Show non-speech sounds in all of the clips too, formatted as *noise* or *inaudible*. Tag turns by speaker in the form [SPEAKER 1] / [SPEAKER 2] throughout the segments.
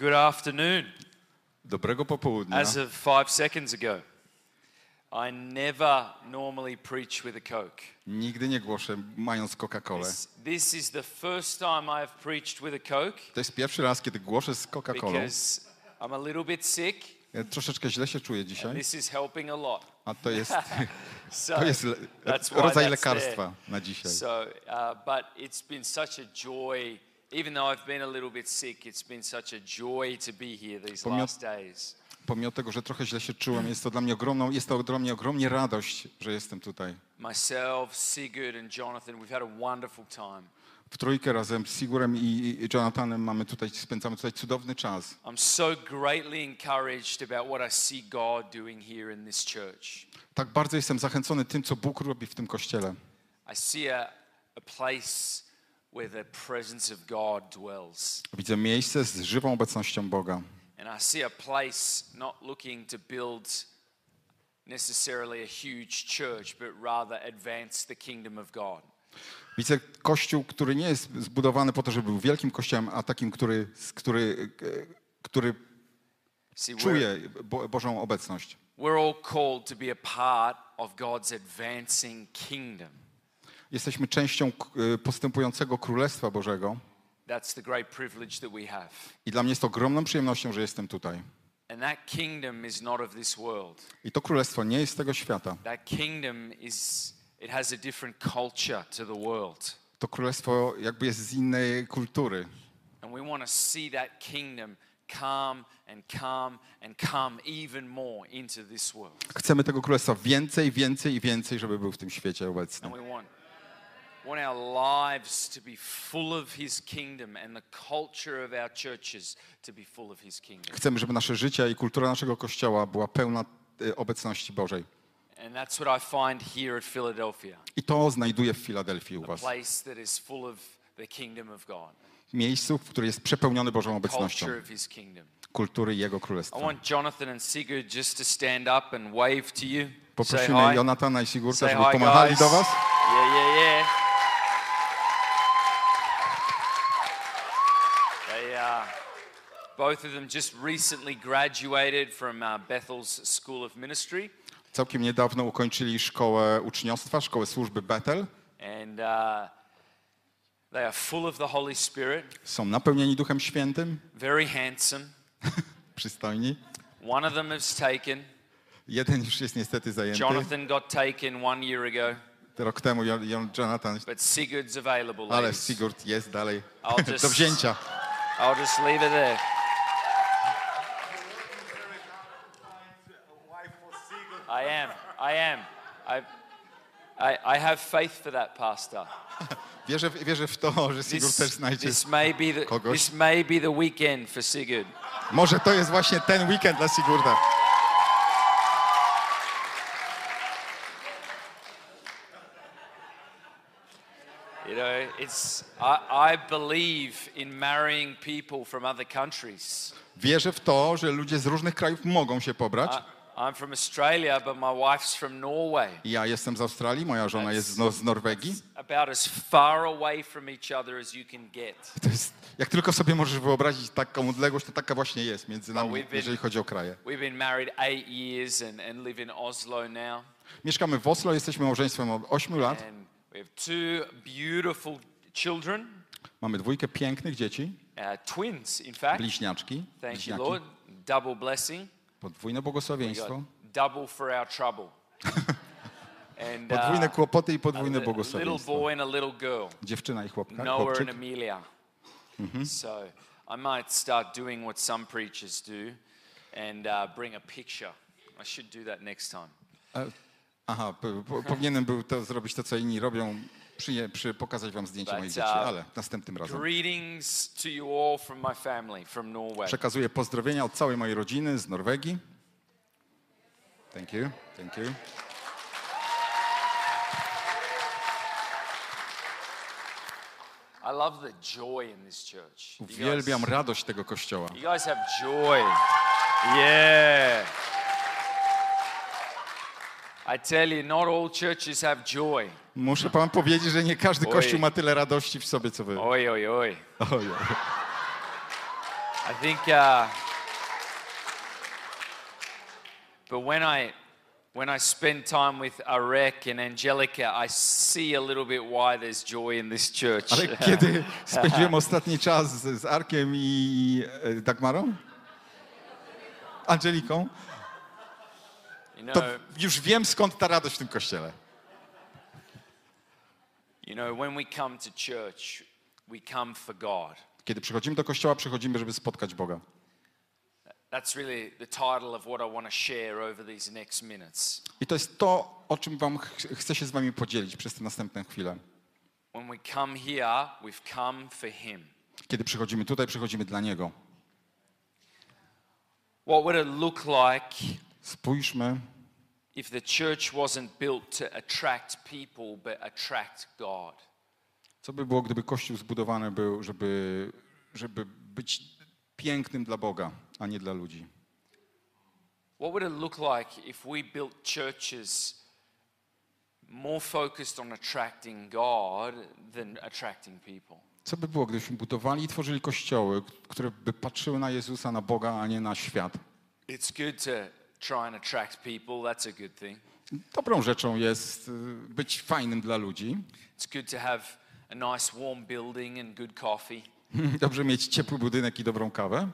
[SPEAKER 1] Good afternoon.
[SPEAKER 2] Dobrego popołudnia.
[SPEAKER 1] As of five seconds ago, I never normally preach with a Coke.
[SPEAKER 2] Nigdy nie głoszę mając Coca-Colę.
[SPEAKER 1] This, this is the first time I have preached with a Coke
[SPEAKER 2] To jest pierwszy raz, kiedy głoszę z Coca-Colą.
[SPEAKER 1] because I'm a little bit sick.
[SPEAKER 2] Ja troszeczkę źle się czuję dzisiaj,
[SPEAKER 1] this is helping a lot.
[SPEAKER 2] a to jest, *laughs*
[SPEAKER 1] So
[SPEAKER 2] to jest le-
[SPEAKER 1] that's why
[SPEAKER 2] rodzaj
[SPEAKER 1] that's
[SPEAKER 2] lekarstwa na dzisiaj.
[SPEAKER 1] So, uh, but it's been such a joy. Even though I've been a little bit sick, it's been such a joy to be here these
[SPEAKER 2] Pomimo-
[SPEAKER 1] last days.
[SPEAKER 2] Pomimo tego, że trochę źle się czułem, jest to dla mnie ogromną, jest to dla mnie ogromnie radość, że jestem tutaj.
[SPEAKER 1] Myself, Sigurd, and Jonathan, we've had a wonderful time.
[SPEAKER 2] W trójkę razem z Sigurem i, i Jonathanem mamy tutaj, spędzamy tutaj cudowny czas.
[SPEAKER 1] I'm so greatly encouraged about what I see God doing here in this church.
[SPEAKER 2] Tak bardzo jestem zachęcony tym, co Bóg robi w tym kościele.
[SPEAKER 1] I see a, a place where the presence of God dwells.
[SPEAKER 2] Widzę miejsce z żywą obecnością Boga.
[SPEAKER 1] And I see a place not looking to build necessarily a huge church, but rather advance the kingdom of God.
[SPEAKER 2] Widzę kościół, który nie jest zbudowany po to, żeby był wielkim kościołem, a takim, który, który, e, który
[SPEAKER 1] See,
[SPEAKER 2] czuje Bo, Bożą obecność.
[SPEAKER 1] we're all called to be a part of God's advancing kingdom.
[SPEAKER 2] Jesteśmy częścią e, postępującego Królestwa Bożego
[SPEAKER 1] That's the great privilege that we have.
[SPEAKER 2] i dla mnie jest ogromną przyjemnością, że jestem tutaj.
[SPEAKER 1] And that kingdom is not of this world.
[SPEAKER 2] I to Królestwo nie jest z tego świata.
[SPEAKER 1] To
[SPEAKER 2] Królestwo jakby jest z innej kultury.
[SPEAKER 1] And we want to see that kingdom come and come and come even more into this world.
[SPEAKER 2] Chcemy tego Królestwa więcej, więcej i więcej, żeby był w tym świecie obecny.
[SPEAKER 1] Want, our lives to be full of his kingdom and the culture of our churches to be full of his kingdom.
[SPEAKER 2] Chcemy, żeby nasze życie i kultura naszego Kościoła była pełna e, obecności Bożej.
[SPEAKER 1] And that's what I find here at Philadelphia.
[SPEAKER 2] I to znajduję w Filadelfii u
[SPEAKER 1] A
[SPEAKER 2] was.
[SPEAKER 1] place that is full of the kingdom of God.
[SPEAKER 2] Miejscu, w którym jest przepełniony Bożą obecnością.
[SPEAKER 1] Culture of his kingdom.
[SPEAKER 2] kultury Jego
[SPEAKER 1] I
[SPEAKER 2] Królestwa.
[SPEAKER 1] want Jonathan and Sigurd just to stand up and wave to you.
[SPEAKER 2] Poprosimy. Jonatana i Sigurta,
[SPEAKER 1] Say
[SPEAKER 2] żeby pomachali do Was.
[SPEAKER 1] Yeah, yeah, yeah. Both of them just recently graduated from uh, Bethel's School of Ministry,
[SPEAKER 2] Całkiem niedawno ukończyli szkołę uczniostwa, szkołę służby Betel.
[SPEAKER 1] and uh, they are full of the Holy Spirit,
[SPEAKER 2] Są napełnieni Duchem Świętym, *laughs*
[SPEAKER 1] very handsome.
[SPEAKER 2] przystojni.
[SPEAKER 1] One of them has taken.
[SPEAKER 2] Jeden już jest niestety zajęty.
[SPEAKER 1] Jonathan got taken one year ago,
[SPEAKER 2] Rok temu Jon- Jon- Jonathan,
[SPEAKER 1] but Sigurd's available.
[SPEAKER 2] ale. Sigurd jest dalej
[SPEAKER 1] I'll *laughs* just-
[SPEAKER 2] do wzięcia.
[SPEAKER 1] I'll just leave it there. I am. I am. I, I, I have faith for that, Pastor. *laughs*
[SPEAKER 2] Wierzę, wierzę w to, że Sigurd też znajdzie.
[SPEAKER 1] this may be the
[SPEAKER 2] kogoś.
[SPEAKER 1] this may be the weekend for Sigurd.
[SPEAKER 2] Może to jest właśnie ten weekend dla Sigurda.
[SPEAKER 1] You know, it's I, I believe in marrying people from other countries.
[SPEAKER 2] Wierzę w to, że ludzie z różnych krajów mogą się pobrać.
[SPEAKER 1] I, I'm from Australia, but my wife's from Norway.
[SPEAKER 2] Ja jestem z Australii, moja żona jest z, z Norwegii.
[SPEAKER 1] About as far away from each other as you can get.
[SPEAKER 2] To jest, jak tylko sobie możesz wyobrazić taką odległość, to taka właśnie jest między nami,
[SPEAKER 1] been-
[SPEAKER 2] jeżeli chodzi o kraje.
[SPEAKER 1] We've been married eight years and, and live in Oslo now.
[SPEAKER 2] Mieszkamy w Oslo, jesteśmy małżeństwem od 8 lat.
[SPEAKER 1] And we have two beautiful children,
[SPEAKER 2] Mamy dwójkę pięknych dzieci,
[SPEAKER 1] uh, twins, in fact.
[SPEAKER 2] bliźniaczki.
[SPEAKER 1] Thank you,
[SPEAKER 2] bliźniaki.
[SPEAKER 1] Lord. Double blessing.
[SPEAKER 2] Podwójne błogosławieństwo.
[SPEAKER 1] double for our trouble. *laughs* and
[SPEAKER 2] Podwójne
[SPEAKER 1] uh,
[SPEAKER 2] kłopoty i podwójne błogosławieństwo. Dziewczyna i chłopka,
[SPEAKER 1] Noah and Amelia. So I might start doing what some preachers do and uh, bring a picture. I should do that next time.
[SPEAKER 2] Aha, p- p- powinienem był to zrobić to, co inni robią, przyje, przy, pokazać wam zdjęcie moich dzieci,
[SPEAKER 1] uh,
[SPEAKER 2] ale następnym razem.
[SPEAKER 1] Greetings to you all from my family from Norway.
[SPEAKER 2] Przekazuję pozdrowienia od całej mojej rodziny z Norwegii. Thank you, thank you.
[SPEAKER 1] I love the joy in this church.
[SPEAKER 2] Uwielbiam radość tego kościoła.
[SPEAKER 1] you guys have joy. Yeah. I tell you, not all churches have joy.
[SPEAKER 2] Muszę wam powiedzieć, że nie każdy
[SPEAKER 1] Oj.
[SPEAKER 2] kościół ma tyle radości w sobie, co wy.
[SPEAKER 1] Oi, oi, oi.
[SPEAKER 2] Oj,
[SPEAKER 1] I think, uh, but when I, when I spend time with Arek and Angelica, I see a little bit why there's joy in this church.
[SPEAKER 2] Ale *laughs* kiedy spędziłem ostatni czas z, z Arkiem i e, Dagmarą? Angeliką? To już wiem skąd ta radość w tym kościele. Kiedy przychodzimy do kościoła, przychodzimy, żeby spotkać Boga.
[SPEAKER 1] I to
[SPEAKER 2] jest to, o czym wam ch chcę się z wami podzielić przez te następne chwile.
[SPEAKER 1] When we come here, we've come for Him.
[SPEAKER 2] Kiedy przychodzimy tutaj, przychodzimy dla Niego.
[SPEAKER 1] What would it look like
[SPEAKER 2] Spójrzmy,
[SPEAKER 1] if the church wasn't built to attract people, but attract God?
[SPEAKER 2] co by było, gdyby kościół zbudowany był, żeby, żeby być pięknym dla Boga, a nie dla ludzi.
[SPEAKER 1] What would it look like if we built churches more focused on attracting God than attracting people?
[SPEAKER 2] Co by było, gdybyśmy budowali i tworzyli kościoły, które by patrzyły na Jezusa, na Boga, a nie na świat?
[SPEAKER 1] It's good to try and attract people, that's a good thing.
[SPEAKER 2] Dobrą rzeczą jest y, być fajnym dla ludzi.
[SPEAKER 1] It's good to have a nice warm building and good coffee. *laughs*
[SPEAKER 2] Dobrze mieć ciepły budynek i dobrą kawę,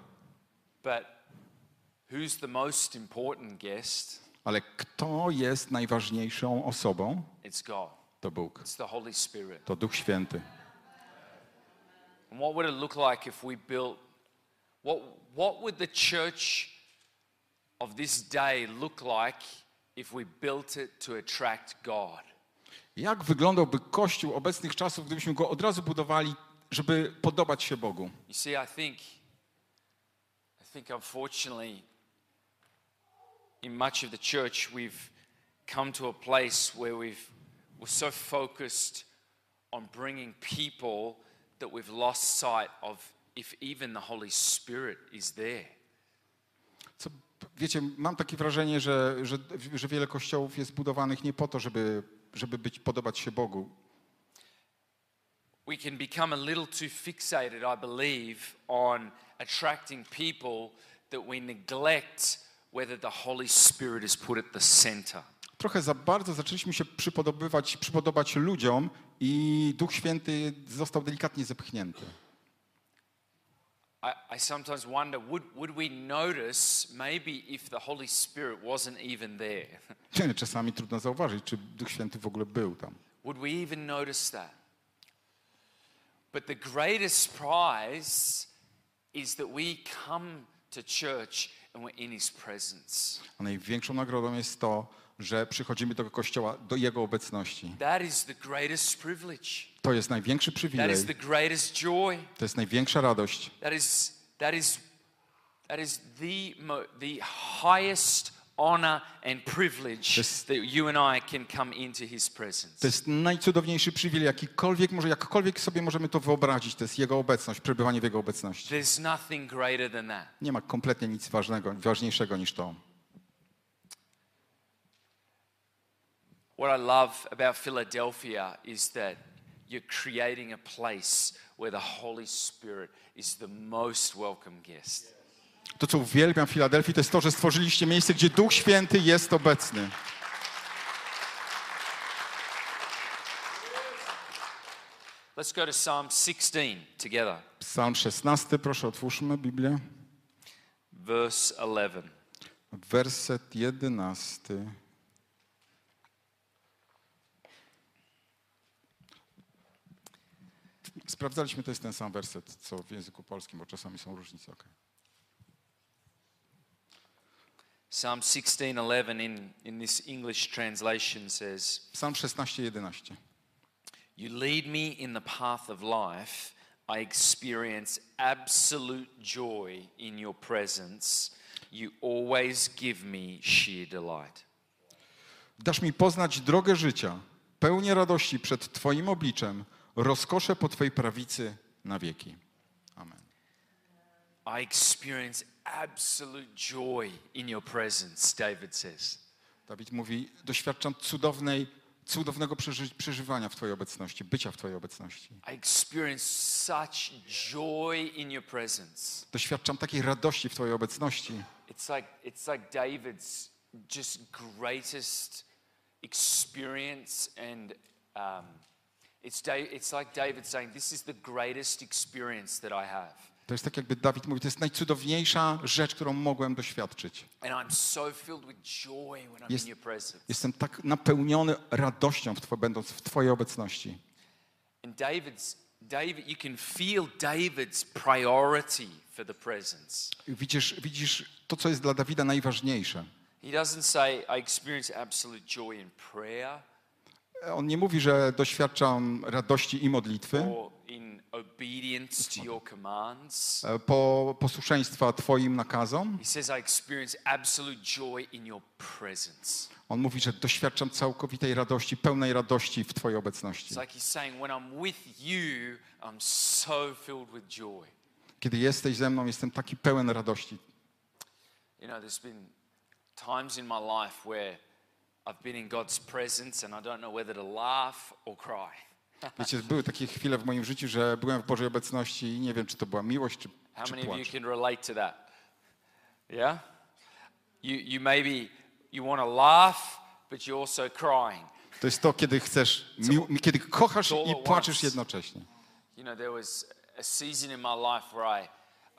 [SPEAKER 1] But who's the most important guest?
[SPEAKER 2] ale kto jest najważniejszą osobą?
[SPEAKER 1] It's God.
[SPEAKER 2] To Bóg,
[SPEAKER 1] It's the Holy Spirit.
[SPEAKER 2] to Duch Święty.
[SPEAKER 1] And what would it look like if we built what what would the church of this day look like if we built it to attract God?
[SPEAKER 2] Jak wyglądałby Kościół obecnych czasów, gdybyśmy go od razu budowali, żeby podobać się Bogu?
[SPEAKER 1] You see, I think I think unfortunately in much of the church we've come to a place where we've we're so focused on bringing people that we've lost sight of if even the Holy Spirit is there.
[SPEAKER 2] Co, wiecie, mam takie wrażenie, że, że, że wiele kościołów jest budowanych nie po to, żeby, żeby być, podobać się Bogu,
[SPEAKER 1] we can become a little too fixated, I believe, on attracting people that we neglect whether the Holy Spirit is put at the center.
[SPEAKER 2] Trochę za bardzo zaczęliśmy się przypodobywać, przypodobać ludziom i Duch Święty został delikatnie zepchnięty.
[SPEAKER 1] I, I sometimes wonder would, would we notice maybe if the Holy Spirit wasn't even there? *laughs*
[SPEAKER 2] Czasami trudno zauważyć, czy Duch Święty w ogóle był tam.
[SPEAKER 1] Would we even notice that? But the greatest prize is that we come to church and we're in His presence.
[SPEAKER 2] A największą nagrodą jest to, że przychodzimy do Kościoła, do Jego obecności.
[SPEAKER 1] That is the greatest privilege.
[SPEAKER 2] To jest największy
[SPEAKER 1] That
[SPEAKER 2] przywilej,
[SPEAKER 1] is the greatest joy.
[SPEAKER 2] to jest największa radość.
[SPEAKER 1] That is, that is, that is the, the highest honor and privilege
[SPEAKER 2] This-
[SPEAKER 1] that you and I can come into His presence.
[SPEAKER 2] To jest najcudowniejszy przywilej, jakikolwiek, może jakkolwiek sobie możemy to wyobrazić. To jest Jego obecność, przebywanie w Jego obecności.
[SPEAKER 1] There's nothing greater than that.
[SPEAKER 2] Nie ma kompletnie nic ważnego, ważniejszego niż to.
[SPEAKER 1] What I love about Philadelphia is that you're creating a place where the Holy Spirit is the most welcome guest.
[SPEAKER 2] To, co uwielbiam w Filadelfii, to jest to, że stworzyliście miejsce, gdzie Duch Święty jest obecny.
[SPEAKER 1] Let's go to Psalm 16 together,
[SPEAKER 2] Psalm 16, proszę otwórzmy Biblię.
[SPEAKER 1] verse 11.
[SPEAKER 2] Werset 11. Sprawdzaliśmy, to jest ten sam werset, co w języku polskim, bo czasami są różnice. Okay.
[SPEAKER 1] Psalm 16:11 in, in this English translation says,
[SPEAKER 2] Psalm 16, 11.
[SPEAKER 1] You lead me in the path of life. I experience absolute joy in your presence. You always give me sheer delight.
[SPEAKER 2] Dasz mi poznać drogę życia, pełnię radości przed Twoim obliczem, rozkosze po Twojej prawicy na wieki. Amen.
[SPEAKER 1] I experience absolute joy in your presence, David says.
[SPEAKER 2] Dawid mówi, doświadczam cudownej, cudownego przeży, przeżywania w Twojej obecności, bycia w Twojej obecności.
[SPEAKER 1] I experience such joy in your presence.
[SPEAKER 2] Doświadczam takiej radości w Twojej obecności.
[SPEAKER 1] It's like it's like David's just greatest experience, and um, it's da- it's like David saying, "This is the greatest experience that I have."
[SPEAKER 2] To jest tak, jakby Dawid mówi, to jest najcudowniejsza rzecz, którą mogłem doświadczyć.
[SPEAKER 1] And I'm so filled with joy when I'm
[SPEAKER 2] Jest-
[SPEAKER 1] in your presence.
[SPEAKER 2] Jestem tak napełniony radością, w two, będąc w Twojej obecności.
[SPEAKER 1] And David's David, you can feel David's priority for the presence.
[SPEAKER 2] Widzisz, widzisz to, co jest dla Dawida najważniejsze.
[SPEAKER 1] He doesn't say, "I experience absolute joy in prayer."
[SPEAKER 2] On nie mówi, że doświadczam radości i modlitwy, e, po posłuszeństwa Twoim nakazom. On mówi, że doświadczam całkowitej radości, pełnej radości w Twojej obecności. Kiedy jesteś ze mną, jestem taki pełen radości.
[SPEAKER 1] You know, there's been times in my life where I've been in God's presence and I don't know whether to laugh or cry. *laughs*
[SPEAKER 2] Wiecie, były takie chwile w moim życiu, że byłem w Bożej obecności i nie wiem, czy to była miłość, czy,
[SPEAKER 1] How
[SPEAKER 2] czy
[SPEAKER 1] many of you
[SPEAKER 2] płacz.
[SPEAKER 1] can relate to that? Yeah? You, you maybe, you want to laugh, but you're also crying.
[SPEAKER 2] To jest to, kiedy chcesz, mi, kiedy kochasz
[SPEAKER 1] all
[SPEAKER 2] i płaczesz
[SPEAKER 1] once.
[SPEAKER 2] jednocześnie.
[SPEAKER 1] You know, there was a season in my life where I,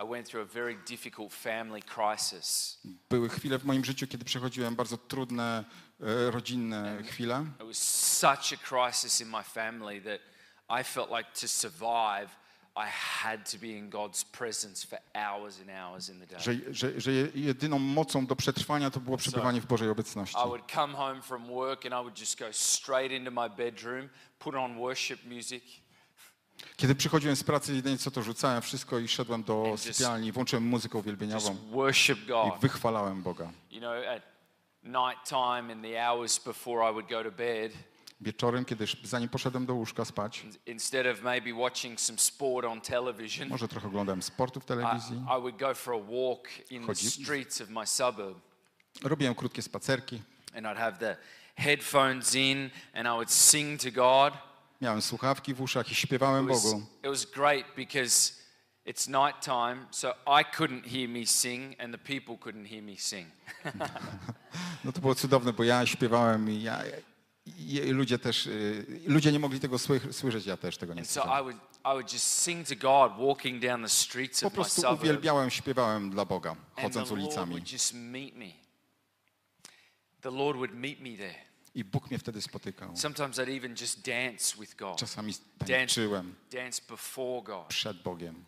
[SPEAKER 1] I went through a very difficult family crisis.
[SPEAKER 2] Były chwile w moim życiu, kiedy przechodziłem bardzo trudne, rodzinne chwile.
[SPEAKER 1] It was such a crisis in my family that I felt like to survive, I had to be in God's presence for hours and hours in the day.
[SPEAKER 2] Że, że, że je- jedyną mocą do przetrwania to było przebywanie w Bożej obecności.
[SPEAKER 1] I would come home from work and I would just go straight into my bedroom, put on worship music,
[SPEAKER 2] Kiedy przychodziłem z pracy, jedynie co to rzucałem wszystko i szedłem do sypialni, włączyłem muzykę uwielbieniową i wychwalałem Boga.
[SPEAKER 1] You know, night time and the hours before I would go to bed,
[SPEAKER 2] Wieczorem, kiedy zanim poszedłem do łóżka spać,
[SPEAKER 1] instead of maybe watching some sport on television,
[SPEAKER 2] może trochę oglądałem sportu w telewizji,
[SPEAKER 1] I would go for a walk in the streets of my suburb.
[SPEAKER 2] Robiłem krótkie spacerki,
[SPEAKER 1] and I'd have the headphones in and I would sing to God.
[SPEAKER 2] miałem słuchawki w uszach i śpiewałem
[SPEAKER 1] It was,
[SPEAKER 2] Bogu.
[SPEAKER 1] it was great because it's night time, so I couldn't hear me sing and the people couldn't hear me sing. *laughs*
[SPEAKER 2] No to było cudowne, bo ja śpiewałem i, ja, i ludzie też, y, ludzie nie mogli tego sły, słyszeć, ja też tego nie
[SPEAKER 1] so
[SPEAKER 2] słyszałem.
[SPEAKER 1] I would, I would just sing to God walking down the streets
[SPEAKER 2] Po prostu uwielbiałem, śpiewałem dla Boga, chodząc
[SPEAKER 1] Lord
[SPEAKER 2] ulicami.
[SPEAKER 1] would just meet me. The Lord would meet me there.
[SPEAKER 2] I Bóg mnie wtedy spotykał.
[SPEAKER 1] Sometimes I'd even just dance with God,
[SPEAKER 2] Czasami tańczyłem
[SPEAKER 1] dance before God.
[SPEAKER 2] przed Bogiem.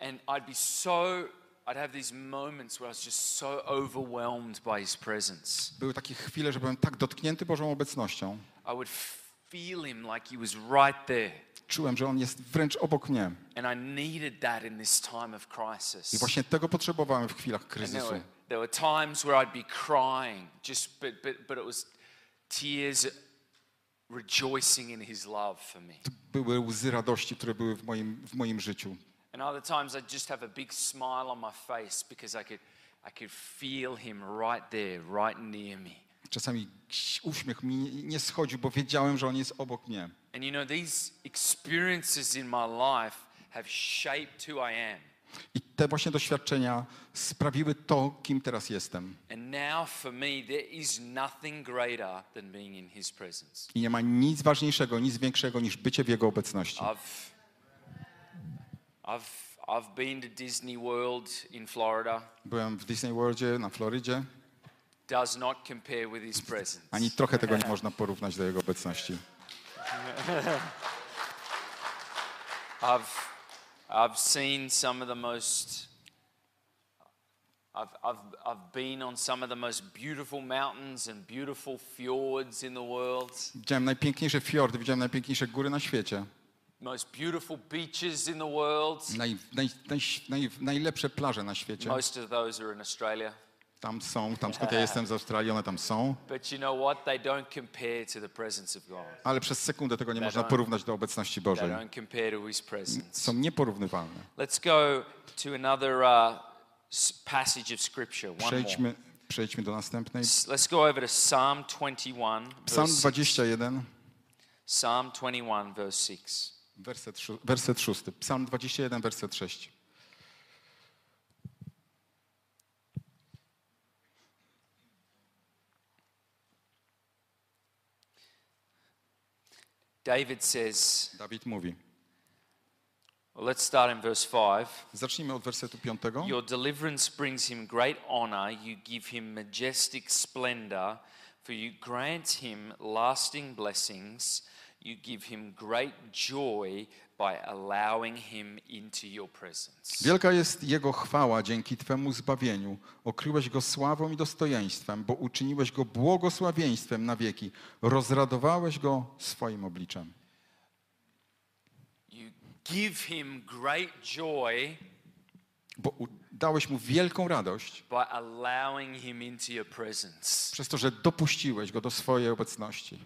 [SPEAKER 1] And I'd be so, I'd have these moments where I was just so overwhelmed by His presence.
[SPEAKER 2] Były takie chwile, że byłem tak dotknięty Bożą obecnością.
[SPEAKER 1] I would feel Him like He was right there.
[SPEAKER 2] Czułem, że On jest wręcz obok mnie.
[SPEAKER 1] And I needed that in this time of crisis.
[SPEAKER 2] I właśnie tego potrzebowałem w chwilach
[SPEAKER 1] there
[SPEAKER 2] kryzysu.
[SPEAKER 1] were, there were times where I'd be crying, just but, but, but it was tears rejoicing in His love for me.
[SPEAKER 2] Były łzy radości, które były w moim, w moim życiu.
[SPEAKER 1] And other times I'd just have a big smile on my face because I could, I could feel Him right there, right near me.
[SPEAKER 2] Czasami uśmiech mi nie schodził, bo wiedziałem, że On jest obok mnie.
[SPEAKER 1] And you know, these experiences in my life have shaped who I am.
[SPEAKER 2] I te właśnie doświadczenia sprawiły to, kim teraz jestem.
[SPEAKER 1] And now for me, there is nothing greater than being in His presence.
[SPEAKER 2] I nie ma nic ważniejszego, nic większego niż bycie w Jego obecności.
[SPEAKER 1] I've, I've, I've been to Disney World in Florida.
[SPEAKER 2] Byłem w Disney Worldzie na Florydzie.
[SPEAKER 1] Does not compare with His presence.
[SPEAKER 2] Ani trochę tego nie można porównać do Jego obecności. *laughs*
[SPEAKER 1] I've, I've seen some of the most I've, I've, I've been on some of the most beautiful mountains and beautiful fjords in the world,
[SPEAKER 2] Widziałem najpiękniejsze fiordy, widziałem najpiękniejsze góry na świecie.
[SPEAKER 1] Most beautiful beaches in the world.
[SPEAKER 2] Naj, naj, naj, naj, najlepsze plaże na świecie.
[SPEAKER 1] Most of those are in Australia.
[SPEAKER 2] Tam są, tam skąd ja jestem z Australii, one tam są.
[SPEAKER 1] But you know what? They don't compare to the presence of God.
[SPEAKER 2] Ale przez sekundę tego nie
[SPEAKER 1] They
[SPEAKER 2] można
[SPEAKER 1] don't-
[SPEAKER 2] porównać do obecności
[SPEAKER 1] They
[SPEAKER 2] Bożej.
[SPEAKER 1] don't compare to His presence.
[SPEAKER 2] Są nieporównywalne.
[SPEAKER 1] Let's go to another uh, s- passage of Scripture. One more.
[SPEAKER 2] Przejdźmy, przejdźmy do następnej.
[SPEAKER 1] S- Let's go over to Psalm 21,
[SPEAKER 2] Psalm
[SPEAKER 1] verse 6.
[SPEAKER 2] 21,
[SPEAKER 1] Psalm 21, verse 6.
[SPEAKER 2] werset, szó- werset 6. Psalm 21, werset 6.
[SPEAKER 1] David says,
[SPEAKER 2] Dawid mówi.
[SPEAKER 1] well, let's start in verse 5.
[SPEAKER 2] Zacznijmy od wersetu 5.
[SPEAKER 1] Your deliverance brings him great honor. You give him majestic splendor, for you grant him lasting blessings. You give him great joy by allowing him into your presence.
[SPEAKER 2] Wielka jest Jego chwała dzięki Twemu zbawieniu. Okryłeś Go sławą i dostojeństwem, bo uczyniłeś Go błogosławieństwem na wieki. Rozradowałeś Go swoim obliczem.
[SPEAKER 1] You give him great joy
[SPEAKER 2] Bo dałeś Mu wielką radość
[SPEAKER 1] by allowing him into your presence.
[SPEAKER 2] przez to, że dopuściłeś Go do swojej obecności.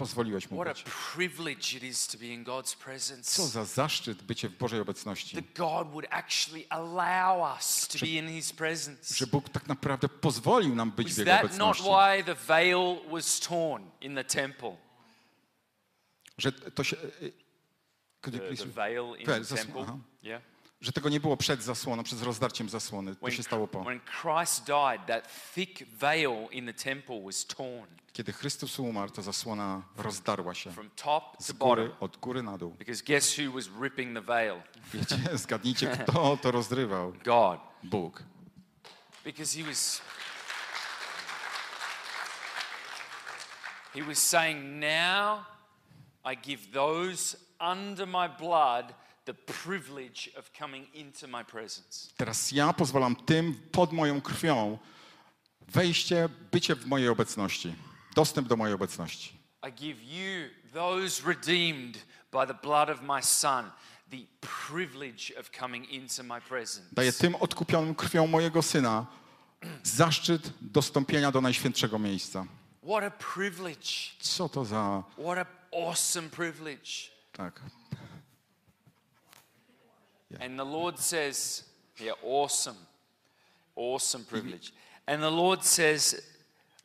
[SPEAKER 2] Pozwoliłeś Mu
[SPEAKER 1] What a
[SPEAKER 2] być.
[SPEAKER 1] privilege it is to be in God's
[SPEAKER 2] Co
[SPEAKER 1] presence.
[SPEAKER 2] za zaszczyt bycie w Bożej obecności.
[SPEAKER 1] That God would actually allow us to be in his presence.
[SPEAKER 2] Że Bóg tak naprawdę pozwolił nam być w
[SPEAKER 1] Is
[SPEAKER 2] Jego
[SPEAKER 1] that not
[SPEAKER 2] obecności.
[SPEAKER 1] why the veil was torn in the temple?
[SPEAKER 2] Że to się... could you
[SPEAKER 1] The,
[SPEAKER 2] please-
[SPEAKER 1] the veil in
[SPEAKER 2] Veil,
[SPEAKER 1] the temple.
[SPEAKER 2] aha.
[SPEAKER 1] Yeah.
[SPEAKER 2] Że tego nie było przed zasłoną, przed rozdarciem zasłony. To się stało po. Kiedy Chrystus umarł, to zasłona rozdarła się.
[SPEAKER 1] from top
[SPEAKER 2] Z
[SPEAKER 1] to bottom.
[SPEAKER 2] góry, od góry na dół.
[SPEAKER 1] Because guess who was ripping the veil?
[SPEAKER 2] Wiecie, *laughs* zgadnijcie, kto to rozrywał.
[SPEAKER 1] God.
[SPEAKER 2] Bóg.
[SPEAKER 1] Because he was He was saying, Now I give those under my blood the privilege of coming into my presence.
[SPEAKER 2] Teraz ja pozwalam tym pod moją krwią wejście, bycie w mojej obecności. Dostęp do mojej obecności.
[SPEAKER 1] I give you, those redeemed by the blood of my Son, the privilege of coming into my presence.
[SPEAKER 2] Daję tym odkupionym krwią mojego Syna zaszczyt dostąpienia do najświętszego miejsca.
[SPEAKER 1] What a privilege!
[SPEAKER 2] Co to za...
[SPEAKER 1] What an awesome privilege.
[SPEAKER 2] Tak.
[SPEAKER 1] And the Lord says, yeah, awesome, awesome privilege. And the Lord says,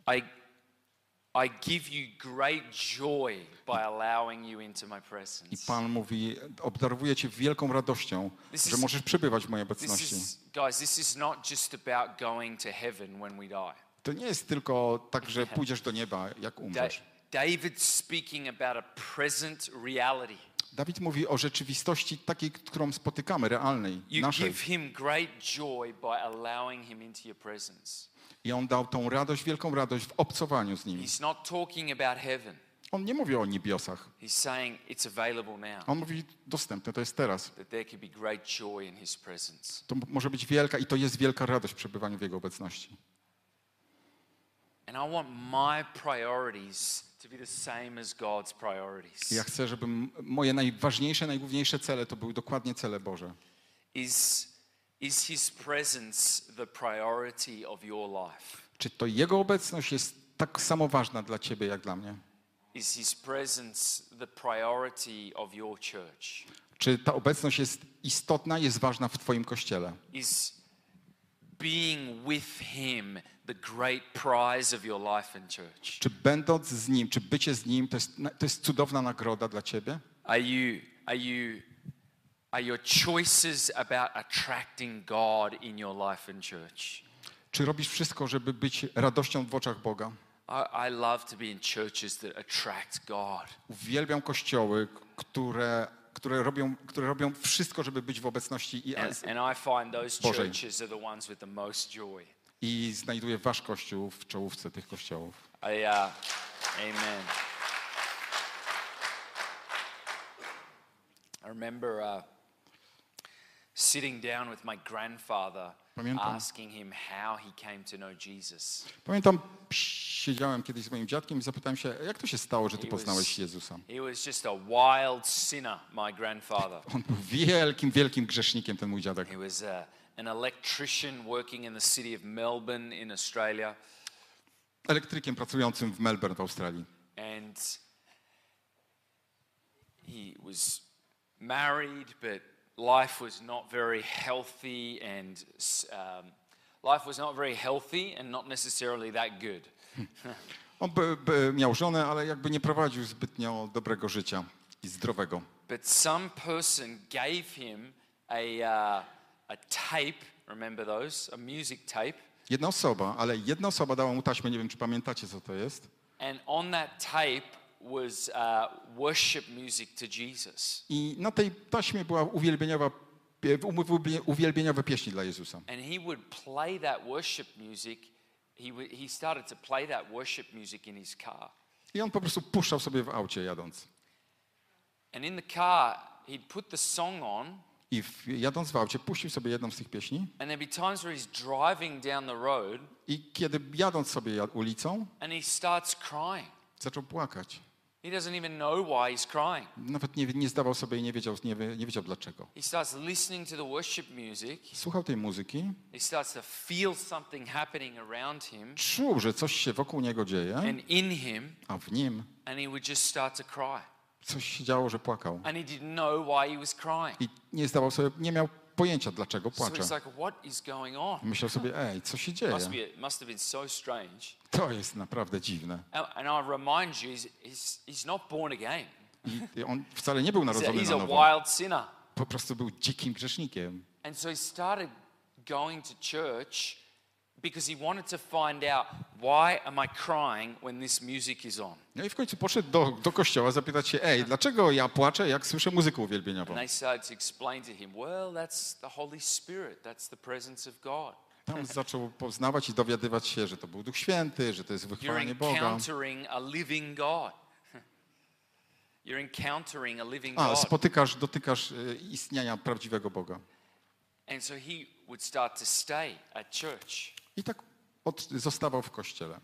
[SPEAKER 1] I, I give you great joy by allowing you into my presence. I.
[SPEAKER 2] Pan mówi, obdarowuję Cię wielką radością,
[SPEAKER 1] This
[SPEAKER 2] że
[SPEAKER 1] is-
[SPEAKER 2] możesz przebywać w mojej
[SPEAKER 1] This is, guys, this is not just about going to heaven when we die.
[SPEAKER 2] To nie jest tylko tak, że *laughs* pójdziesz do nieba, jak
[SPEAKER 1] Da-
[SPEAKER 2] umrzesz.
[SPEAKER 1] David's speaking about a present reality.
[SPEAKER 2] Dawid mówi o rzeczywistości takiej, którą spotykamy, realnej,
[SPEAKER 1] You
[SPEAKER 2] naszej.
[SPEAKER 1] give him great joy by allowing him into your presence.
[SPEAKER 2] I on dał tą radość, wielką radość w obcowaniu z nim.
[SPEAKER 1] He's not talking about heaven.
[SPEAKER 2] On nie mówi o niebiosach.
[SPEAKER 1] He's saying it's available now.
[SPEAKER 2] On mówi dostępne, to jest teraz.
[SPEAKER 1] that there could be great joy in his presence.
[SPEAKER 2] To może być wielka i to jest wielka radość w przebywaniu w Jego obecności.
[SPEAKER 1] And I want my priorities
[SPEAKER 2] ja chcę, żeby moje najważniejsze, najgłówniejsze cele to były dokładnie cele Boże.
[SPEAKER 1] Is, is his presence the priority of your life?
[SPEAKER 2] Czy to Jego obecność jest tak samo ważna dla Ciebie, jak dla mnie?
[SPEAKER 1] Is his presence the priority of your church?
[SPEAKER 2] Czy ta obecność jest istotna, jest ważna w Twoim kościele?
[SPEAKER 1] Is being with him the great prize of your life in church?
[SPEAKER 2] Czy będąc z Nim, czy bycie z Nim, to jest, to jest cudowna nagroda dla Ciebie?
[SPEAKER 1] Are you, are you, are your choices about attracting God in your life in church?
[SPEAKER 2] Czy robisz wszystko, żeby być radością w oczach Boga?
[SPEAKER 1] I, I love to be in churches that attract God.
[SPEAKER 2] Uwielbiam kościoły, które, które, robią, które robią wszystko, żeby być w obecności i,
[SPEAKER 1] And, and I find those
[SPEAKER 2] Bożej.
[SPEAKER 1] churches are the ones with the most joy.
[SPEAKER 2] I znajduję wasz kościół w czołówce tych kościołów.
[SPEAKER 1] I, uh, amen. I remember uh, sitting down with my grandfather,
[SPEAKER 2] Pamiętam.
[SPEAKER 1] asking him how he came to know Jesus.
[SPEAKER 2] Pamiętam, siedziałem kiedyś z moim dziadkiem i zapytałem się, jak to się stało, że ty
[SPEAKER 1] He
[SPEAKER 2] poznałeś
[SPEAKER 1] was-
[SPEAKER 2] Jezusa?
[SPEAKER 1] He was just a wild sinner, my grandfather. *laughs*
[SPEAKER 2] On był wielkim, wielkim grzesznikiem, ten mój dziadek.
[SPEAKER 1] He was an electrician working in the city of Melbourne in Australia.
[SPEAKER 2] Elektrykiem pracującym w Melbourne w Australii.
[SPEAKER 1] And he was married, but life was not very healthy, and um, life was not very healthy and not necessarily that good. *laughs*
[SPEAKER 2] On by, by miał żonę, ale jakby nie prowadził zbytnio dobrego życia i zdrowego.
[SPEAKER 1] But some person gave him a, uh, a tape, remember those? A music tape.
[SPEAKER 2] Jedna osoba, ale jedna osoba dała mu taśmę, nie wiem czy pamiętacie co to jest.
[SPEAKER 1] And on that tape was uh, worship music to Jesus.
[SPEAKER 2] I na tej taśmie była uwielbieniowa, uwielbieniowe- uwielbieniowe pieśni dla Jezusa.
[SPEAKER 1] And he would play that worship music. He, he started to play that worship music in his car.
[SPEAKER 2] I on po prostu puszczał sobie w aucie jadąc.
[SPEAKER 1] And in the car, he'd put the song on,
[SPEAKER 2] I w, jadąc w aucie puścił sobie jedną z tych pieśni.
[SPEAKER 1] and there'd be times where he's driving down the road
[SPEAKER 2] I kiedy jadąc sobie ulicą,
[SPEAKER 1] and he starts crying.
[SPEAKER 2] zaczął płakać.
[SPEAKER 1] He doesn't even know why he's crying.
[SPEAKER 2] Nawet nie, nie zdawał sobie i nie wiedział, nie, nie wiedział dlaczego.
[SPEAKER 1] He starts listening to the worship music.
[SPEAKER 2] Słuchał tej muzyki,
[SPEAKER 1] He starts to feel something happening around him
[SPEAKER 2] czuł, że coś się wokół niego dzieje,
[SPEAKER 1] and in him,
[SPEAKER 2] a w nim
[SPEAKER 1] and he would just start to cry.
[SPEAKER 2] Coś się działo, że płakał.
[SPEAKER 1] And he didn't know why he was crying.
[SPEAKER 2] I nie zdawał sobie, nie miał pojęcia, dlaczego płacze.
[SPEAKER 1] it's like, what is going on?
[SPEAKER 2] I myślał sobie, ej, co się dzieje? To jest naprawdę dziwne.
[SPEAKER 1] I remind you, he's, he's, he's not born again.
[SPEAKER 2] I on wcale nie był
[SPEAKER 1] He's a,
[SPEAKER 2] narodzony na nowo.
[SPEAKER 1] wild sinner.
[SPEAKER 2] Po prostu był dzikim grzesznikiem.
[SPEAKER 1] And so he started going to church because he wanted to find out why am I crying when this music is on?
[SPEAKER 2] No i w końcu poszedł do, do kościoła zapytać się, ej, dlaczego ja płaczę, jak słyszę muzykę uwielbieniową?
[SPEAKER 1] And they started to explain to him, well, that's the Holy Spirit, that's the presence of God.
[SPEAKER 2] Tam *laughs* zaczął poznawać i dowiadywać się, że to był Duch Święty, że to jest wychwalanie Boga.
[SPEAKER 1] encountering a living God. *laughs* You're encountering a living
[SPEAKER 2] A, spotykasz, dotykasz e, istnienia prawdziwego Boga.
[SPEAKER 1] And so he would start to stay at church.
[SPEAKER 2] I tak od, zostawał w kościele.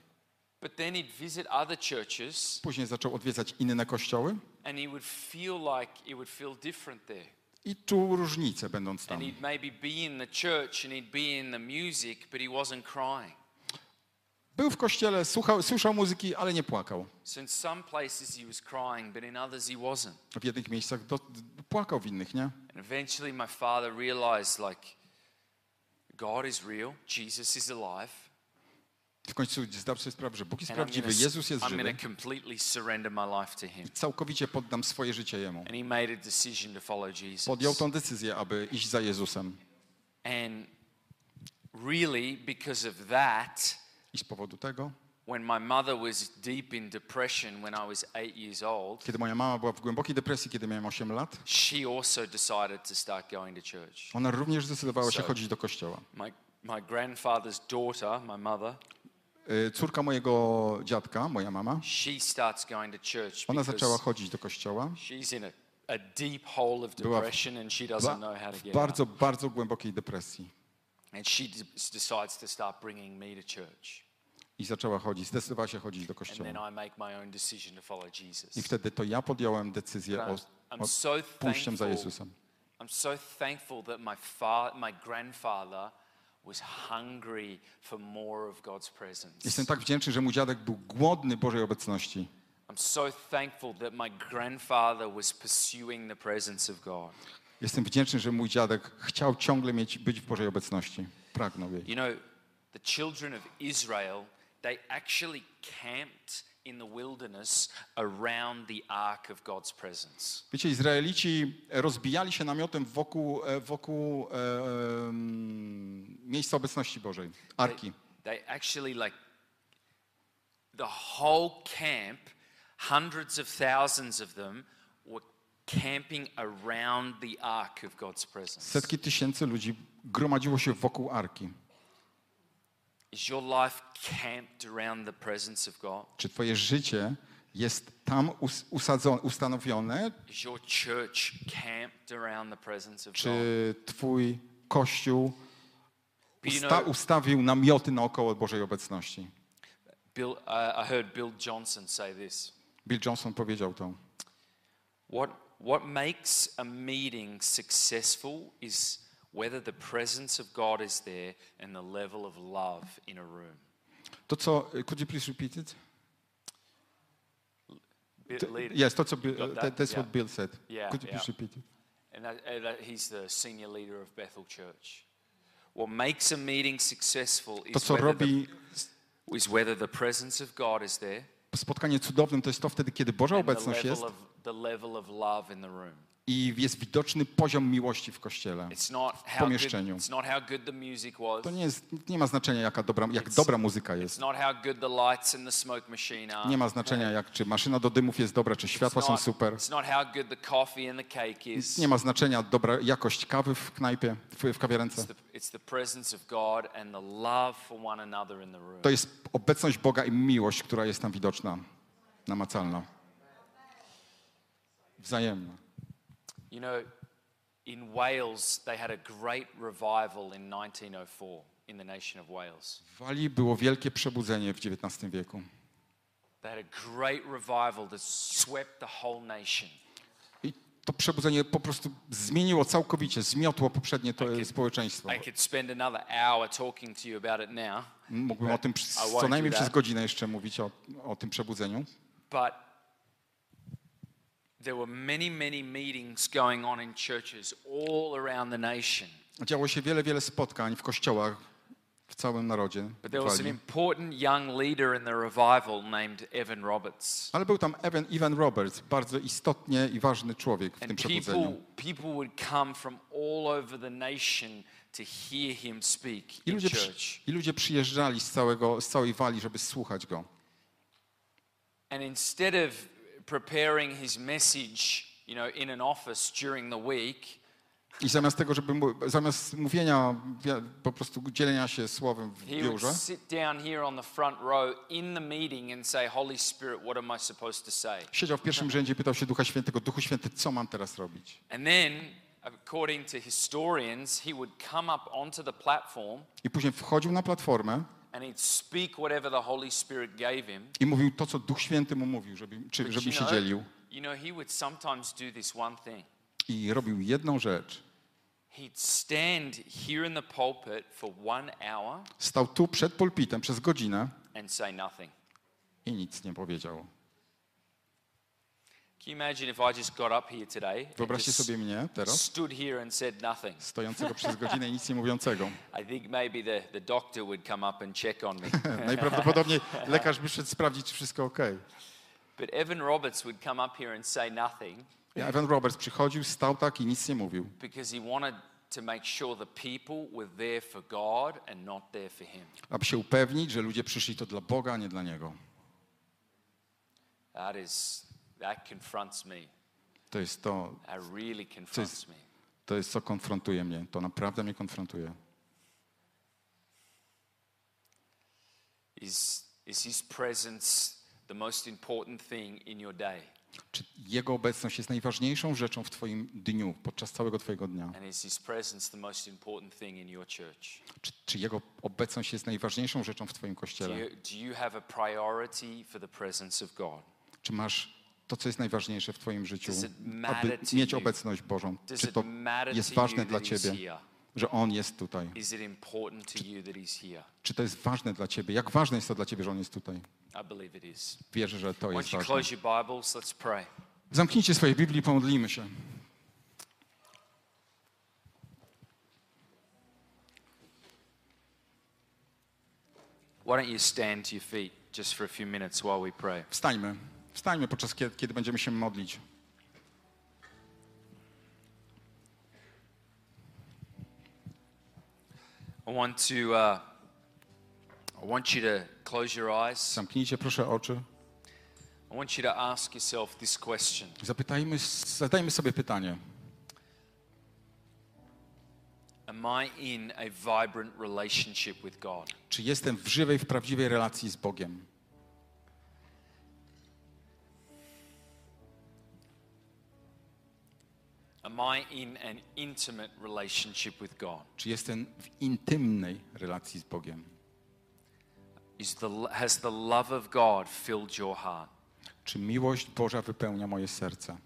[SPEAKER 1] But then he'd visit other churches
[SPEAKER 2] Później zaczął odwiedzać inne kościoły
[SPEAKER 1] and he would feel like it would feel different there.
[SPEAKER 2] i czuł różnicę będąc tam.
[SPEAKER 1] And he'd maybe be in the church and he'd be in the music, but he wasn't crying.
[SPEAKER 2] Był w kościele, słuchał, słyszał muzyki, ale nie płakał.
[SPEAKER 1] So in some places he was crying, but in others he wasn't.
[SPEAKER 2] W jednych miejscach do, płakał, w innych nie.
[SPEAKER 1] And eventually my father realized like God is real, Jesus is alive.
[SPEAKER 2] W końcu zdał sobie sprawę, że Bóg jest prawdziwy,
[SPEAKER 1] gonna,
[SPEAKER 2] Jezus jest żywy.
[SPEAKER 1] completely surrender my life to him.
[SPEAKER 2] Całkowicie poddam swoje życie Jemu.
[SPEAKER 1] And he made a decision to follow Jesus.
[SPEAKER 2] Podjął tą decyzję, aby iść za Jezusem.
[SPEAKER 1] And really, because of that,
[SPEAKER 2] I z powodu tego,
[SPEAKER 1] when my mother was deep in depression when I was eight years old,
[SPEAKER 2] kiedy moja mama była w głębokiej depresji, kiedy miałem 8 lat,
[SPEAKER 1] she also decided to start going to church.
[SPEAKER 2] ona również zdecydowała się chodzić do kościoła.
[SPEAKER 1] My, my grandfather's daughter, my mother,
[SPEAKER 2] Y, Córka mojego dziadka, moja mama,
[SPEAKER 1] she starts going to church
[SPEAKER 2] ona zaczęła chodzić do kościoła.
[SPEAKER 1] she's in a, a deep hole of depression and she doesn't know how to get
[SPEAKER 2] bardzo,
[SPEAKER 1] out.
[SPEAKER 2] bardzo głębokiej depresji.
[SPEAKER 1] And she decides to start bringing me to church.
[SPEAKER 2] I zaczęła chodzić, zdecydowała się chodzić do kościoła.
[SPEAKER 1] I
[SPEAKER 2] wtedy to ja podjąłem decyzję o, o pójściem za. Jezusem.
[SPEAKER 1] I'm so thankful that my fa- my grandfather was hungry for more of God's presence.
[SPEAKER 2] Jestem tak wdzięczny, że mój dziadek był głodny Bożej obecności.
[SPEAKER 1] I'm so thankful that my grandfather was pursuing the presence of God.
[SPEAKER 2] Jestem wdzięczny, że mój dziadek chciał ciągle mieć, być w Bożej obecności. Pragnął jej.
[SPEAKER 1] You know, the children of Israel, they actually camped in the wilderness around the ark of God's presence.
[SPEAKER 2] Wiecie, Izraelici rozbijali się namiotem wokół, e, wokół e, miejsca obecności Bożej, Arki.
[SPEAKER 1] They actually like the whole camp, hundreds of thousands of them were camping around the ark of God's presence.
[SPEAKER 2] Setki tysięcy ludzi gromadziło się wokół Arki.
[SPEAKER 1] Is your life camped around the presence of God?
[SPEAKER 2] Czy twoje życie jest tam us, usadzone, ustanowione,
[SPEAKER 1] Is your church camped around the presence of God?
[SPEAKER 2] czy twój kościół usta, ustawił namioty naokoło Bożej obecności.
[SPEAKER 1] Bill, I heard Bill Johnson say this.
[SPEAKER 2] Bill Johnson powiedział to.
[SPEAKER 1] What, what makes a meeting successful is whether the presence of God is there and the level of love in a room.
[SPEAKER 2] To co, could you please repeat it?
[SPEAKER 1] Bill,
[SPEAKER 2] To-
[SPEAKER 1] lead-
[SPEAKER 2] Yes, to co, Bill, that, uh,
[SPEAKER 1] that?
[SPEAKER 2] that's
[SPEAKER 1] Yeah.
[SPEAKER 2] what Bill said.
[SPEAKER 1] Yeah,
[SPEAKER 2] Could you
[SPEAKER 1] yeah.
[SPEAKER 2] please repeat it?
[SPEAKER 1] And, that, and that he's the senior leader of Bethel Church. What makes a meeting successful
[SPEAKER 2] To
[SPEAKER 1] is
[SPEAKER 2] co
[SPEAKER 1] whether, the, is whether the presence of God is there
[SPEAKER 2] spotkanie cudownym, to jest to wtedy, kiedy Boża obecność jest
[SPEAKER 1] of, the level of love in the room.
[SPEAKER 2] I jest widoczny poziom miłości w kościele.
[SPEAKER 1] Good,
[SPEAKER 2] pomieszczeniu. To nie, jest, nie ma znaczenia, jaka dobra, jak dobra muzyka jest. Nie ma znaczenia, jak, czy maszyna do dymów jest dobra, czy światła są super. Nie ma znaczenia dobra jakość kawy w knajpie, w, w kawiarence. To jest obecność Boga i miłość, która jest tam widoczna, namacalna. Wzajemna.
[SPEAKER 1] You know, in Wales, they had a great revival in 1904 in the nation of Wales.
[SPEAKER 2] W Walii było wielkie przebudzenie w XIX wieku.
[SPEAKER 1] They had a great revival that swept the whole nation.
[SPEAKER 2] I to przebudzenie po prostu zmieniło całkowicie, zmiotło poprzednie to
[SPEAKER 1] could-
[SPEAKER 2] społeczeństwo.
[SPEAKER 1] I could spend another hour talking to you about it now,
[SPEAKER 2] Mógłbym o tym co najmniej przez godzinę jeszcze mówić o, o tym przebudzeniu.
[SPEAKER 1] but there were many, many meetings going on in churches all around the nation.
[SPEAKER 2] Działo się wiele, wiele spotkań w kościołach w całym narodzie.
[SPEAKER 1] But there was an important young leader in the revival named Evan Roberts.
[SPEAKER 2] Ale był tam Evan, Evan Roberts, bardzo istotnie i ważny człowiek w tym
[SPEAKER 1] And
[SPEAKER 2] przebudzeniu.
[SPEAKER 1] people, people would come from all over the nation to hear him speak
[SPEAKER 2] I
[SPEAKER 1] in
[SPEAKER 2] ludzie, przy,
[SPEAKER 1] church.
[SPEAKER 2] I ludzie przyjeżdżali z, całego, z całej Walii, żeby słuchać go.
[SPEAKER 1] And instead of preparing his message, you know, in an office during the week,
[SPEAKER 2] I zamiast tego, żeby mu, zamiast mówienia, wi- po prostu dzielenia się słowem w biurze,
[SPEAKER 1] sit down here on the front row in the meeting and say, Holy Spirit, what am I supposed to say?
[SPEAKER 2] siedział w pierwszym rzędzie i pytał się Ducha Świętego, Duchu Święty, co mam teraz robić?
[SPEAKER 1] And then, according to historians, he would come up onto the platform
[SPEAKER 2] I później wchodził na platformę
[SPEAKER 1] and he'd speak whatever the Holy Spirit gave him.
[SPEAKER 2] i mówił to, co Duch Święty mu mówił, żeby, czy, żeby się dzielił.
[SPEAKER 1] you know, he would sometimes do this one thing.
[SPEAKER 2] I robił jedną rzecz.
[SPEAKER 1] He'd stand here in the pulpit for one hour
[SPEAKER 2] Stał tu przed pulpitem przez godzinę
[SPEAKER 1] and say nothing.
[SPEAKER 2] i nic nie powiedział.
[SPEAKER 1] Can you imagine if I just got up here today and
[SPEAKER 2] Wyobraźcie sobie mnie teraz,
[SPEAKER 1] stood here and said nothing?
[SPEAKER 2] stojącego przez godzinę i nic nie mówiącego. *laughs*
[SPEAKER 1] I think maybe the, the doctor would come up and check on me. *laughs*
[SPEAKER 2] Najprawdopodobniej lekarz by szedł sprawdzić, czy wszystko ok. *laughs*
[SPEAKER 1] but Evan Roberts would come up here and say nothing
[SPEAKER 2] Evan Roberts przychodził, stał tak i nic nie mówił.
[SPEAKER 1] because he wanted to make sure the people were there for God and not there for him.
[SPEAKER 2] Aby się upewnić, że ludzie przyszli to dla Boga, a nie dla Niego.
[SPEAKER 1] That is.
[SPEAKER 2] To jest to,
[SPEAKER 1] confronts me.
[SPEAKER 2] to jest co konfrontuje mnie. To naprawdę mnie konfrontuje.
[SPEAKER 1] Is, is his presence the most important thing in your day?
[SPEAKER 2] Czy Jego obecność jest najważniejszą rzeczą w Twoim dniu, podczas całego Twojego dnia? Czy, czy Jego obecność jest najważniejszą rzeczą w Twoim kościele? Czy masz to, co jest najważniejsze w Twoim życiu, aby mieć obecność Bożą? Czy to jest ważne dla Ciebie, że On jest tutaj?
[SPEAKER 1] Here?
[SPEAKER 2] Czy to jest ważne dla Ciebie? Jak ważne jest to dla Ciebie, że On jest tutaj?
[SPEAKER 1] I.
[SPEAKER 2] Wierzę, że to jest ważne. Zamknijcie swoje Biblii, pomodlimy się.
[SPEAKER 1] Why don't you stand to your feet just for a few minutes while we pray?
[SPEAKER 2] Wstańmy. Wstańmy podczas kiedy, kiedy będziemy się modlić.
[SPEAKER 1] I want to. Uh, I want you to close your eyes.
[SPEAKER 2] Zamknijcie proszę oczy.
[SPEAKER 1] I want you to ask yourself this question:
[SPEAKER 2] Zapytajmy, zadajmy sobie pytanie.
[SPEAKER 1] Am I in a vibrant relationship with God?
[SPEAKER 2] Czy jestem w żywej, w prawdziwej relacji z Bogiem?
[SPEAKER 1] In an intimate relationship with God?
[SPEAKER 2] Czy jestem w intymnej relacji z Bogiem?
[SPEAKER 1] Is the, has the love of God filled your heart?
[SPEAKER 2] Czy miłość Boża wypełnia moje serce?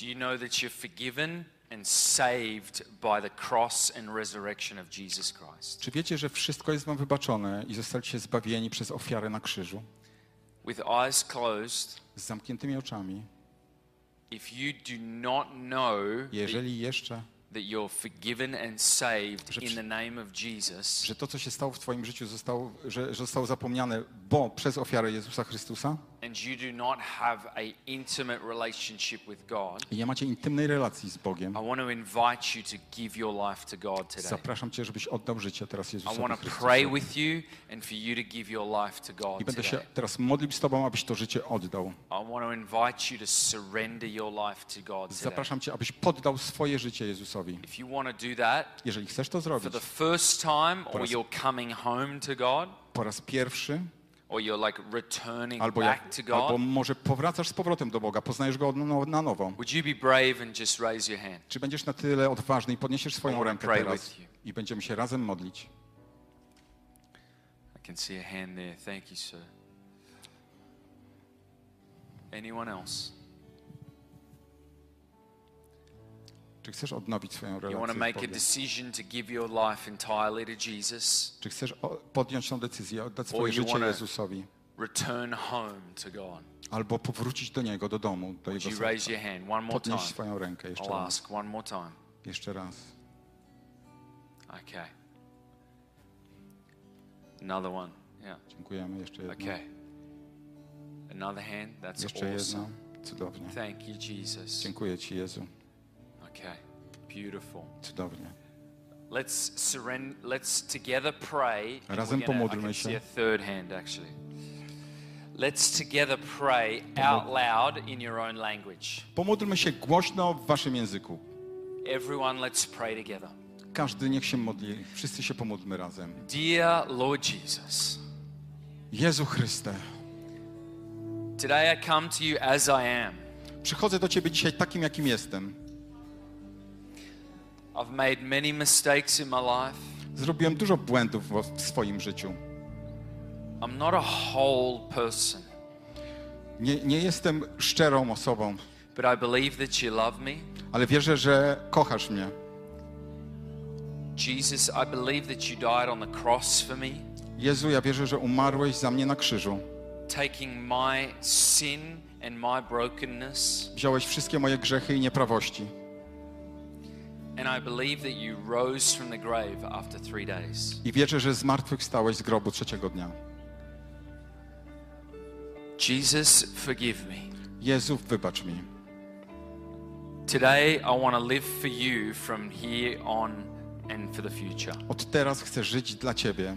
[SPEAKER 1] Do you know that you're forgiven and saved by the cross and resurrection of Jesus Christ?
[SPEAKER 2] Czy wiecie, że wszystko jest wam wybaczone i zostaliście zbawieni przez ofiarę na krzyżu?
[SPEAKER 1] With eyes closed,
[SPEAKER 2] Z zamkniętymi oczami.
[SPEAKER 1] if you do not know that,
[SPEAKER 2] Jeżeli jeszcze,
[SPEAKER 1] that you're forgiven and saved
[SPEAKER 2] Że
[SPEAKER 1] in the name of Jesus,
[SPEAKER 2] że to, co się stało w twoim życiu, zostało, że, że zostało zapomniane, bo przez ofiarę Jezusa Chrystusa
[SPEAKER 1] and you do not have a intimate relationship with God,
[SPEAKER 2] i nie macie intymnej relacji z Bogiem,
[SPEAKER 1] I want to invite you to give your life to God today.
[SPEAKER 2] zapraszam cię, żebyś oddał życie teraz
[SPEAKER 1] I
[SPEAKER 2] Jezusowi
[SPEAKER 1] want to pray
[SPEAKER 2] Chrystusowi.
[SPEAKER 1] with you and for you to give your life to God
[SPEAKER 2] I będę się
[SPEAKER 1] today.
[SPEAKER 2] teraz modlił z tobą, abyś to życie oddał.
[SPEAKER 1] I want to invite you to surrender your life to God today.
[SPEAKER 2] Zapraszam cię, abyś poddał swoje życie Jezusowi.
[SPEAKER 1] If you want to do that
[SPEAKER 2] Jeżeli chcesz to
[SPEAKER 1] for
[SPEAKER 2] zrobić
[SPEAKER 1] the first time, or
[SPEAKER 2] raz-
[SPEAKER 1] you're coming home to God,
[SPEAKER 2] po raz pierwszy, albo, jak, albo może powracasz z powrotem do Boga, poznajesz Go no- na nowo. Czy będziesz na tyle odważny i podniesiesz swoją rękę teraz i będziemy się razem modlić?
[SPEAKER 1] I can see a hand there. Thank you, sir. Anyone else?
[SPEAKER 2] Czy chcesz odnowić swoją
[SPEAKER 1] You want
[SPEAKER 2] relację
[SPEAKER 1] to make a decision to give your life entirely to Jesus?
[SPEAKER 2] Czy chcesz podjąć tą decyzję, oddać swoje życie Jezusowi?
[SPEAKER 1] Return home to God.
[SPEAKER 2] Albo powrócić do Niego, do domu, do
[SPEAKER 1] Would
[SPEAKER 2] Jego
[SPEAKER 1] raise
[SPEAKER 2] serca.
[SPEAKER 1] your hand one more time?
[SPEAKER 2] Podnieś swoją rękę jeszcze
[SPEAKER 1] I'll
[SPEAKER 2] raz.
[SPEAKER 1] ask one more time.
[SPEAKER 2] Jeszcze raz.
[SPEAKER 1] Okay. Another one. Yeah.
[SPEAKER 2] Dziękujemy. Jeszcze jedno.
[SPEAKER 1] Okay. Another hand. That's
[SPEAKER 2] Jeszcze jedno.
[SPEAKER 1] awesome.
[SPEAKER 2] Cudownie.
[SPEAKER 1] Thank you, Jesus.
[SPEAKER 2] Dziękuję Ci, Jezu.
[SPEAKER 1] Okay. Beautiful.
[SPEAKER 2] Cudownie.
[SPEAKER 1] Let's surrender. Let's together pray.
[SPEAKER 2] Razem
[SPEAKER 1] gonna- I
[SPEAKER 2] pomódlmy
[SPEAKER 1] can
[SPEAKER 2] się.
[SPEAKER 1] see a third hand actually. Let's together pray out loud in your own language.
[SPEAKER 2] Pomódlmy się głośno w Waszym języku.
[SPEAKER 1] Everyone, let's pray together.
[SPEAKER 2] Każdy niech się modli. Wszyscy się pomódlmy razem.
[SPEAKER 1] Dear Lord Jesus,
[SPEAKER 2] Jezu Chryste,
[SPEAKER 1] today I come to you as I am.
[SPEAKER 2] przychodzę do Ciebie dzisiaj takim, jakim jestem.
[SPEAKER 1] I've made many mistakes in my life.
[SPEAKER 2] Zrobiłem dużo błędów w swoim życiu.
[SPEAKER 1] I'm not a whole person,
[SPEAKER 2] Nie, nie jestem szczerą osobą,
[SPEAKER 1] but I believe that you love me.
[SPEAKER 2] ale wierzę, że kochasz mnie.
[SPEAKER 1] Jesus, I believe that you died on the cross for me,
[SPEAKER 2] Jezu, ja wierzę, że umarłeś za mnie na krzyżu.
[SPEAKER 1] taking my sin and my brokenness.
[SPEAKER 2] Wziąłeś wszystkie moje grzechy i nieprawości.
[SPEAKER 1] I
[SPEAKER 2] wierzę, że zmartwychwstałeś z grobu trzeciego dnia.
[SPEAKER 1] Jesus, forgive me.
[SPEAKER 2] Jezu, wybacz mi.
[SPEAKER 1] Today, I want to live for you from here on and for the future.
[SPEAKER 2] Od teraz chcę żyć dla Ciebie.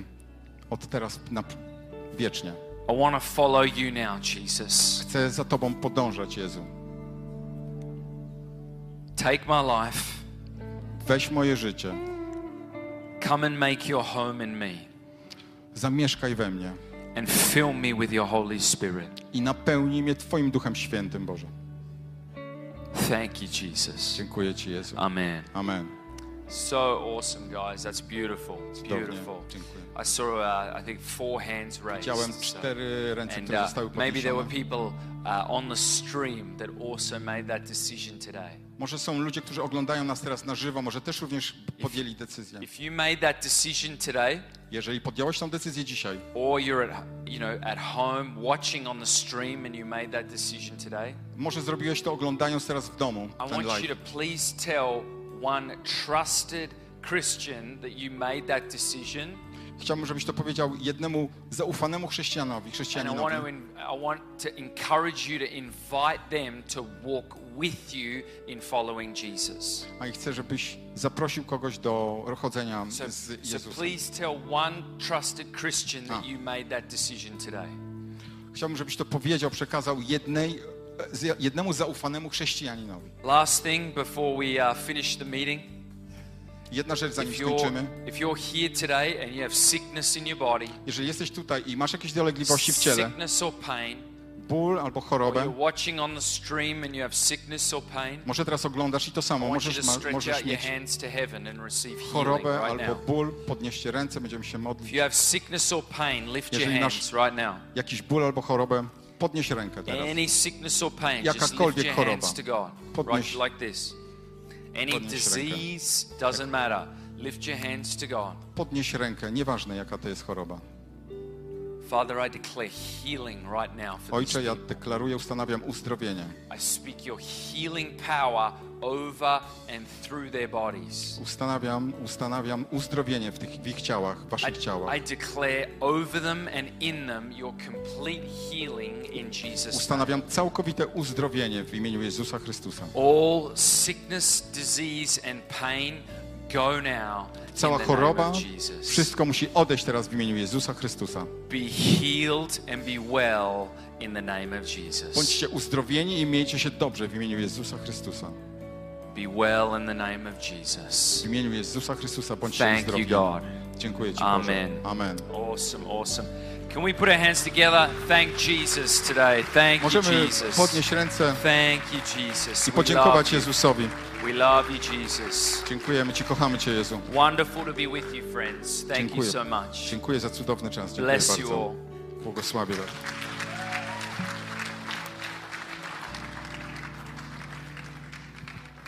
[SPEAKER 2] Od teraz na wiecznie.
[SPEAKER 1] I want to follow you now, Jesus.
[SPEAKER 2] Chcę za Tobą podążać, Jezu.
[SPEAKER 1] Take my life,
[SPEAKER 2] Weź moje życie.
[SPEAKER 1] come and make your home in me,
[SPEAKER 2] Zamieszkaj we mnie
[SPEAKER 1] and fill me with your Holy Spirit.
[SPEAKER 2] i napełnij mnie Twoim Duchem Świętym, Boże.
[SPEAKER 1] Thank you, Jesus.
[SPEAKER 2] Dziękuję Ci, Jezu.
[SPEAKER 1] Amen.
[SPEAKER 2] Amen.
[SPEAKER 1] So awesome, guys. That's beautiful. It's beautiful. I saw, uh, I think, four hands raised.
[SPEAKER 2] Widziałem
[SPEAKER 1] so-
[SPEAKER 2] cztery ręce,
[SPEAKER 1] And
[SPEAKER 2] które
[SPEAKER 1] uh,
[SPEAKER 2] zostały
[SPEAKER 1] maybe there were people uh, on the stream that also made that decision today.
[SPEAKER 2] Może są ludzie, którzy oglądają nas teraz na żywo, może też również podjęli decyzję.
[SPEAKER 1] If you made that decision today,
[SPEAKER 2] Jeżeli podjąłeś tą decyzję dzisiaj,
[SPEAKER 1] or you're at, you know, at home watching on the stream and you made that decision today,
[SPEAKER 2] może zrobiłeś to oglądając teraz w domu
[SPEAKER 1] I you
[SPEAKER 2] live.
[SPEAKER 1] to please tell one trusted Christian that you made that decision.
[SPEAKER 2] Chciałbym, żebyś to powiedział jednemu zaufanemu chrześcijanowi, chrześcijaninowi. A i chcę, żebyś zaprosił kogoś do chodzenia
[SPEAKER 1] So,
[SPEAKER 2] z
[SPEAKER 1] so
[SPEAKER 2] Jezusem.
[SPEAKER 1] please tell one trusted Christian that you made that decision today.
[SPEAKER 2] Chciałbym, żebyś to powiedział, przekazał jednej, jednemu zaufanemu chrześcijaninowi.
[SPEAKER 1] Last thing before we uh, finish the meeting.
[SPEAKER 2] Jedna rzecz, zanim skończymy. Jeżeli jesteś tutaj i masz jakieś dolegliwości w ciele, ból albo
[SPEAKER 1] or
[SPEAKER 2] chorobę. Może teraz oglądasz i to samo. Możesz, ma, możesz mieć chorobę albo ból. Podnieście ręce, będziemy się modlić. Jeżeli masz-. Jakiś ból albo chorobę, podnieś rękę teraz. Jakakolwiek choroba. Podnieś-.
[SPEAKER 1] Any disease, doesn't matter. Lift your hands to God.
[SPEAKER 2] Podnieś rękę, nieważne jaka to jest choroba.
[SPEAKER 1] Father, I declare healing right now for
[SPEAKER 2] Ojcze, ja deklaruję, ustanawiam uzdrowienie.
[SPEAKER 1] I speak your healing power over and through their bodies.
[SPEAKER 2] Ustanawiam, ustanawiam uzdrowienie w, tych, w ich ciałach, waszych ciałach.
[SPEAKER 1] I declare over them and in them your complete healing in Jesus'.
[SPEAKER 2] Ustanawiam całkowite uzdrowienie w imieniu Jezusa Chrystusa.
[SPEAKER 1] All sickness, disease, and pain
[SPEAKER 2] Cała choroba, wszystko musi odejść teraz w imieniu Jezusa Chrystusa.
[SPEAKER 1] Be healed and be well in the name of Jesus.
[SPEAKER 2] Bądźcie uzdrowieni i miejcie się dobrze w imieniu Jezusa Chrystusa.
[SPEAKER 1] Be well in the name of Jesus.
[SPEAKER 2] W imieniu Jezusa Chrystusa bądźcie
[SPEAKER 1] Thank you,
[SPEAKER 2] uzdrowieni.
[SPEAKER 1] God.
[SPEAKER 2] Dziękuję Ci
[SPEAKER 1] Amen.
[SPEAKER 2] Boże. Amen.
[SPEAKER 1] Awesome, awesome. Can we put our hands together? Thank Jesus today. Thank you,
[SPEAKER 2] Możemy
[SPEAKER 1] Jesus.
[SPEAKER 2] podnieść ręce
[SPEAKER 1] Thank you, Jesus.
[SPEAKER 2] i podziękować
[SPEAKER 1] you.
[SPEAKER 2] Jezusowi.
[SPEAKER 1] We love you, Jesus.
[SPEAKER 2] Dziękujemy Ci, kochamy Cię Jezu.
[SPEAKER 1] Wonderful to be with you, friends. Thank you
[SPEAKER 2] Dziękuję.
[SPEAKER 1] so much.
[SPEAKER 2] Dziękuję za cudowny czas. Dziękuję
[SPEAKER 1] Bless you
[SPEAKER 2] bardzo.
[SPEAKER 1] all.
[SPEAKER 2] Błogosławię. Was.